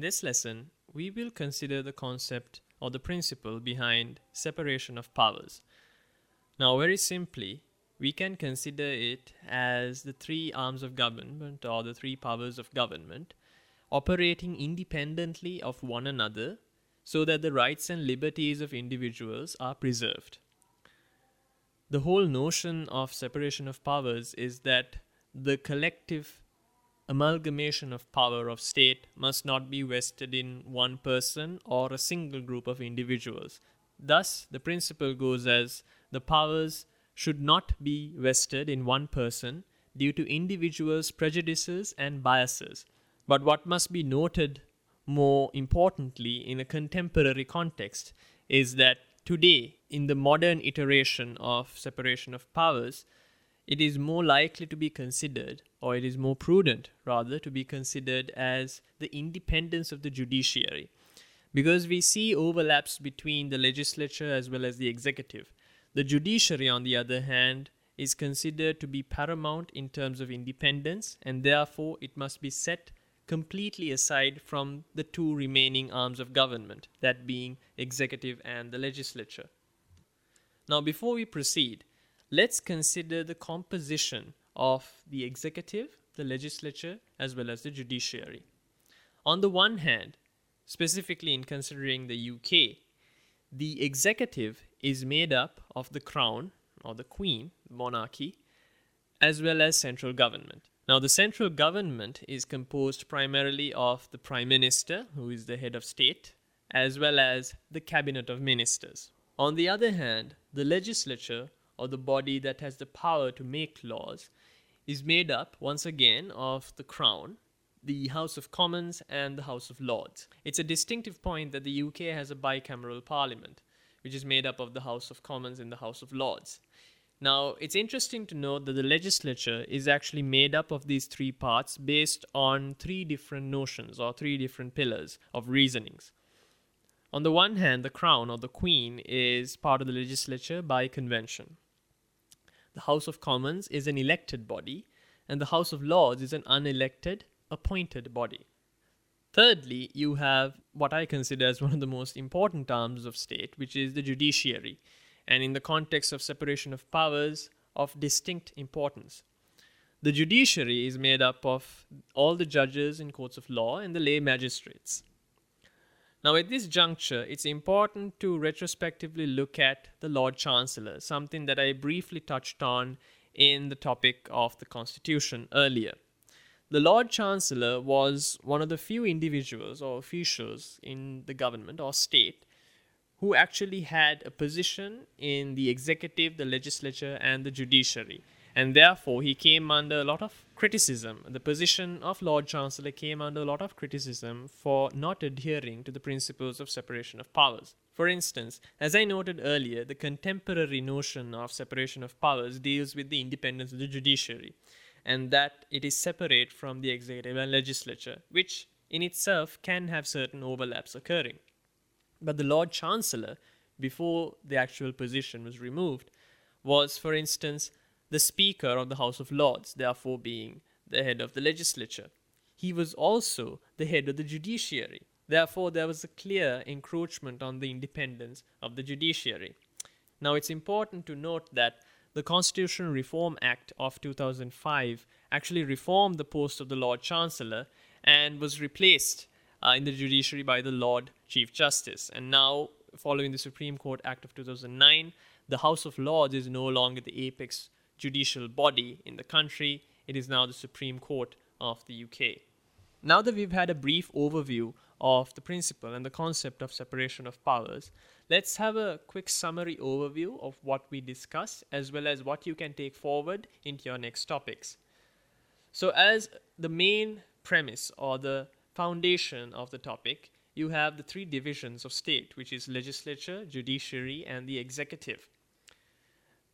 In this lesson, we will consider the concept or the principle behind separation of powers. Now, very simply, we can consider it as the three arms of government or the three powers of government operating independently of one another so that the rights and liberties of individuals are preserved. The whole notion of separation of powers is that the collective amalgamation of power of state must not be vested in one person or a single group of individuals. Thus, the principle goes as the powers should not be vested in one person due to individuals' prejudices and biases. But what must be noted more importantly in a contemporary context is that today, in the modern iteration of separation of powers, it is more likely to be considered, or it is more prudent rather, to be considered as the independence of the judiciary. Because we see overlaps between the legislature as well as the executive. The judiciary, on the other hand, is considered to be paramount in terms of independence, and therefore it must be set completely aside from the two remaining arms of government, that being executive and the legislature. Now, before we proceed, let's consider the composition of the executive, the legislature, as well as the judiciary. On the one hand, specifically in considering the UK, the executive is made up of the crown or the queen, monarchy, as well as central government. Now, the central government is composed primarily of the prime minister, who is the head of state, as well as the cabinet of ministers. On the other hand, the legislature or the body that has the power to make laws, is made up once again of the Crown, the House of Commons, and the House of Lords. It's a distinctive point that the UK has a bicameral parliament, which is made up of the House of Commons and the House of Lords. Now, it's interesting to note that the legislature is actually made up of these three parts based on three different notions or three different pillars of reasonings. On the one hand, the crown or the queen is part of the legislature by convention. The House of Commons is an elected body, and the House of Lords is an unelected, appointed body. Thirdly, you have what I consider as one of the most important arms of state, which is the judiciary, and in the context of separation of powers, of distinct importance. The judiciary is made up of all the judges in courts of law and the lay magistrates. Now, at this juncture, it's important to retrospectively look at the Lord Chancellor, something that I briefly touched on in the topic of the Constitution earlier. The Lord Chancellor was one of the few individuals or officials in the government or state who actually had a position in the executive, the legislature, and the judiciary and therefore he came under a lot of criticism. The position of Lord Chancellor came under a lot of criticism for not adhering to the principles of separation of powers. For instance, as I noted earlier, the contemporary notion of separation of powers deals with the independence of the judiciary and that it is separate from the executive and legislature, which in itself can have certain overlaps occurring. But the Lord Chancellor, before the actual position was removed, was, for instance, the Speaker of the House of Lords, therefore being the head of the legislature. He was also the head of the judiciary. Therefore, there was a clear encroachment on the independence of the judiciary. Now, it's important to note that the Constitutional Reform Act of 2005 actually reformed the post of the Lord Chancellor and was replaced uh, in the judiciary by the Lord Chief Justice. And now, following the Supreme Court Act of 2009, the House of Lords is no longer the apex judicial body in the country. It is now the Supreme Court of the UK. Now that we've had a brief overview of the principle and the concept of separation of powers, let's have a quick summary overview of what we discussed as well as what you can take forward into your next topics. So, as the main premise or the foundation of the topic, you have the three divisions of state, which is legislature, judiciary, and the executive.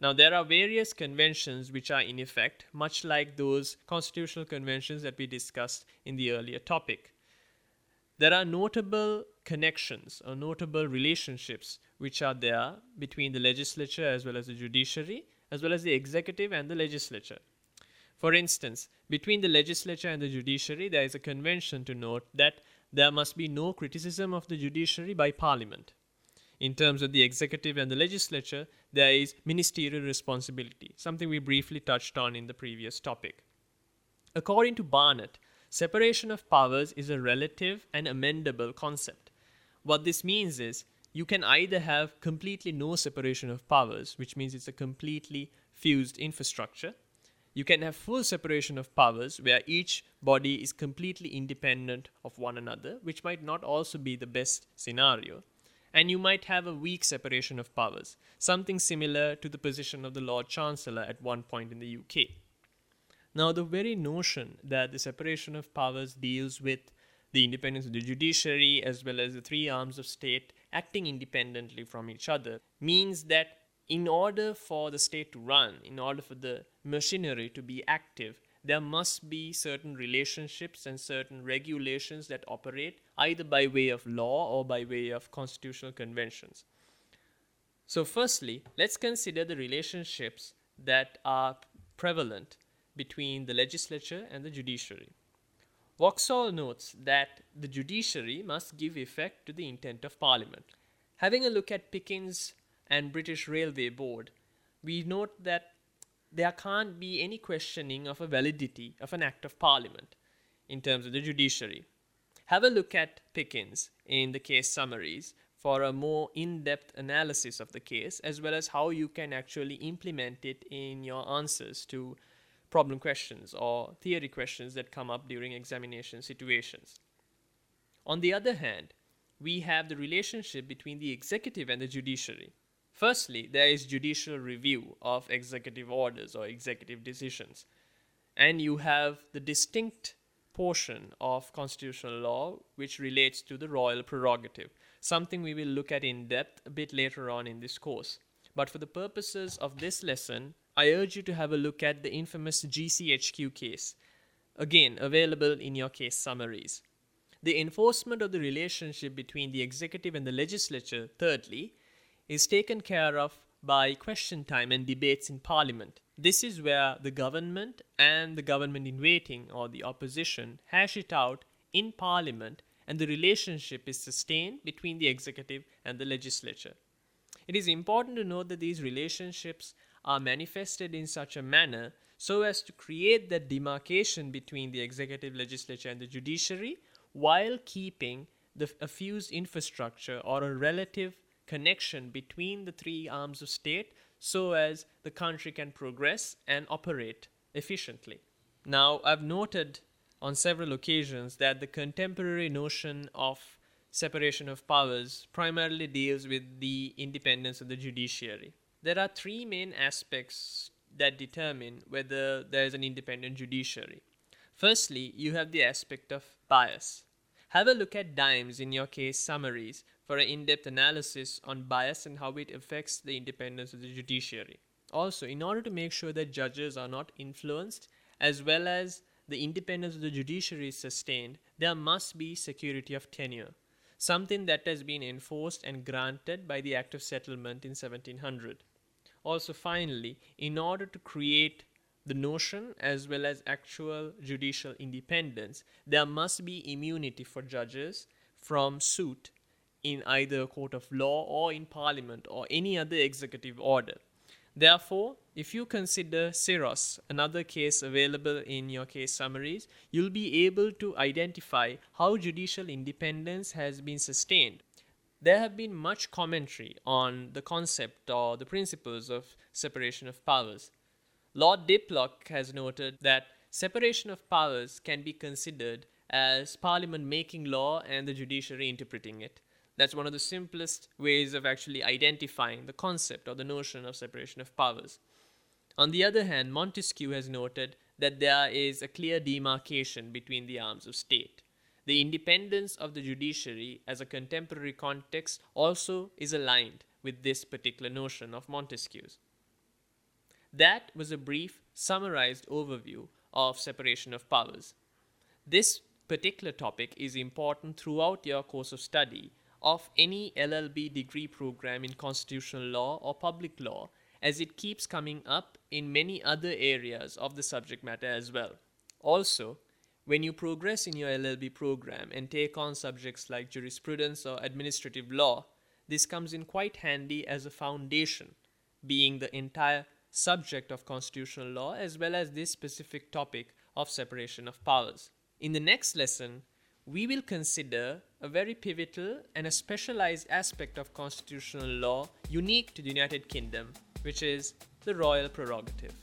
Now, there are various conventions which are in effect, much like those constitutional conventions that we discussed in the earlier topic. There are notable connections or notable relationships which are there between the legislature as well as the judiciary, as well as the executive and the legislature. For instance, between the legislature and the judiciary, there is a convention to note that there must be no criticism of the judiciary by parliament. In terms of the executive and the legislature, there is ministerial responsibility, something we briefly touched on in the previous topic. According to Barnett, separation of powers is a relative and amendable concept. What this means is you can either have completely no separation of powers, which means it's a completely fused infrastructure. You can have full separation of powers, where each body is completely independent of one another, which might not also be the best scenario. And you might have a weak separation of powers, something similar to the position of the Lord Chancellor at one point in the UK. Now, the very notion that the separation of powers deals with the independence of the judiciary as well as the three arms of state acting independently from each other means that in order for the state to run, in order for the machinery to be active, there must be certain relationships and certain regulations that operate either by way of law or by way of constitutional conventions. So, firstly, let's consider the relationships that are prevalent between the legislature and the judiciary. Vauxhall notes that the judiciary must give effect to the intent of Parliament. Having a look at Pickens and British Railway Board, we note that there can't be any questioning of a validity of an act of Parliament in terms of the judiciary. Have a look at Pickens in the case summaries for a more in depth analysis of the case, as well as how you can actually implement it in your answers to problem questions or theory questions that come up during examination situations. On the other hand, we have the relationship between the executive and the judiciary. Firstly, there is judicial review of executive orders or executive decisions. And you have the distinct portion of constitutional law which relates to the royal prerogative, something we will look at in depth a bit later on in this course. But for the purposes of this lesson, I urge you to have a look at the infamous GCHQ case, again available in your case summaries. The enforcement of the relationship between the executive and the legislature, thirdly, is taken care of by question time and debates in parliament. This is where the government and the government in waiting or the opposition hash it out in parliament and the relationship is sustained between the executive and the legislature. It is important to note that these relationships are manifested in such a manner so as to create that demarcation between the executive, legislature, and the judiciary while keeping the fused infrastructure or a relative connection between the three arms of state so as the country can progress and operate efficiently. Now, I've noted on several occasions that the contemporary notion of separation of powers primarily deals with the independence of the judiciary. There are three main aspects that determine whether there is an independent judiciary. Firstly, you have the aspect of bias. Have a look at DIMES in your case summaries for an in depth analysis on bias and how it affects the independence of the judiciary. Also, in order to make sure that judges are not influenced, as well as the independence of the judiciary is sustained, there must be security of tenure, something that has been enforced and granted by the Act of Settlement in 1700. Also, finally, in order to create the notion as well as actual judicial independence, there must be immunity for judges from suit in either a court of law or in parliament or any other executive order. Therefore, if you consider Sirros, another case available in your case summaries, you'll be able to identify how judicial independence has been sustained there have been much commentary on the concept or the principles of separation of powers. Lord Diplock has noted that separation of powers can be considered as Parliament making law and the judiciary interpreting it. That's one of the simplest ways of actually identifying the concept or the notion of separation of powers. On the other hand, Montesquieu has noted that there is a clear demarcation between the arms of state. The independence of the judiciary as a contemporary context also is aligned with this particular notion of Montesquieu's. That was a brief, summarized overview of separation of powers. This particular topic is important throughout your course of study of any LLB degree program in constitutional law or public law, as it keeps coming up in many other areas of the subject matter as well. Also, when you progress in your LLB program and take on subjects like jurisprudence or administrative law, this comes in quite handy as a foundation, being the entire subject of constitutional law as well as this specific topic of separation of powers. In the next lesson, we will consider a very pivotal and a specialized aspect of constitutional law unique to the United Kingdom, which is the royal prerogative.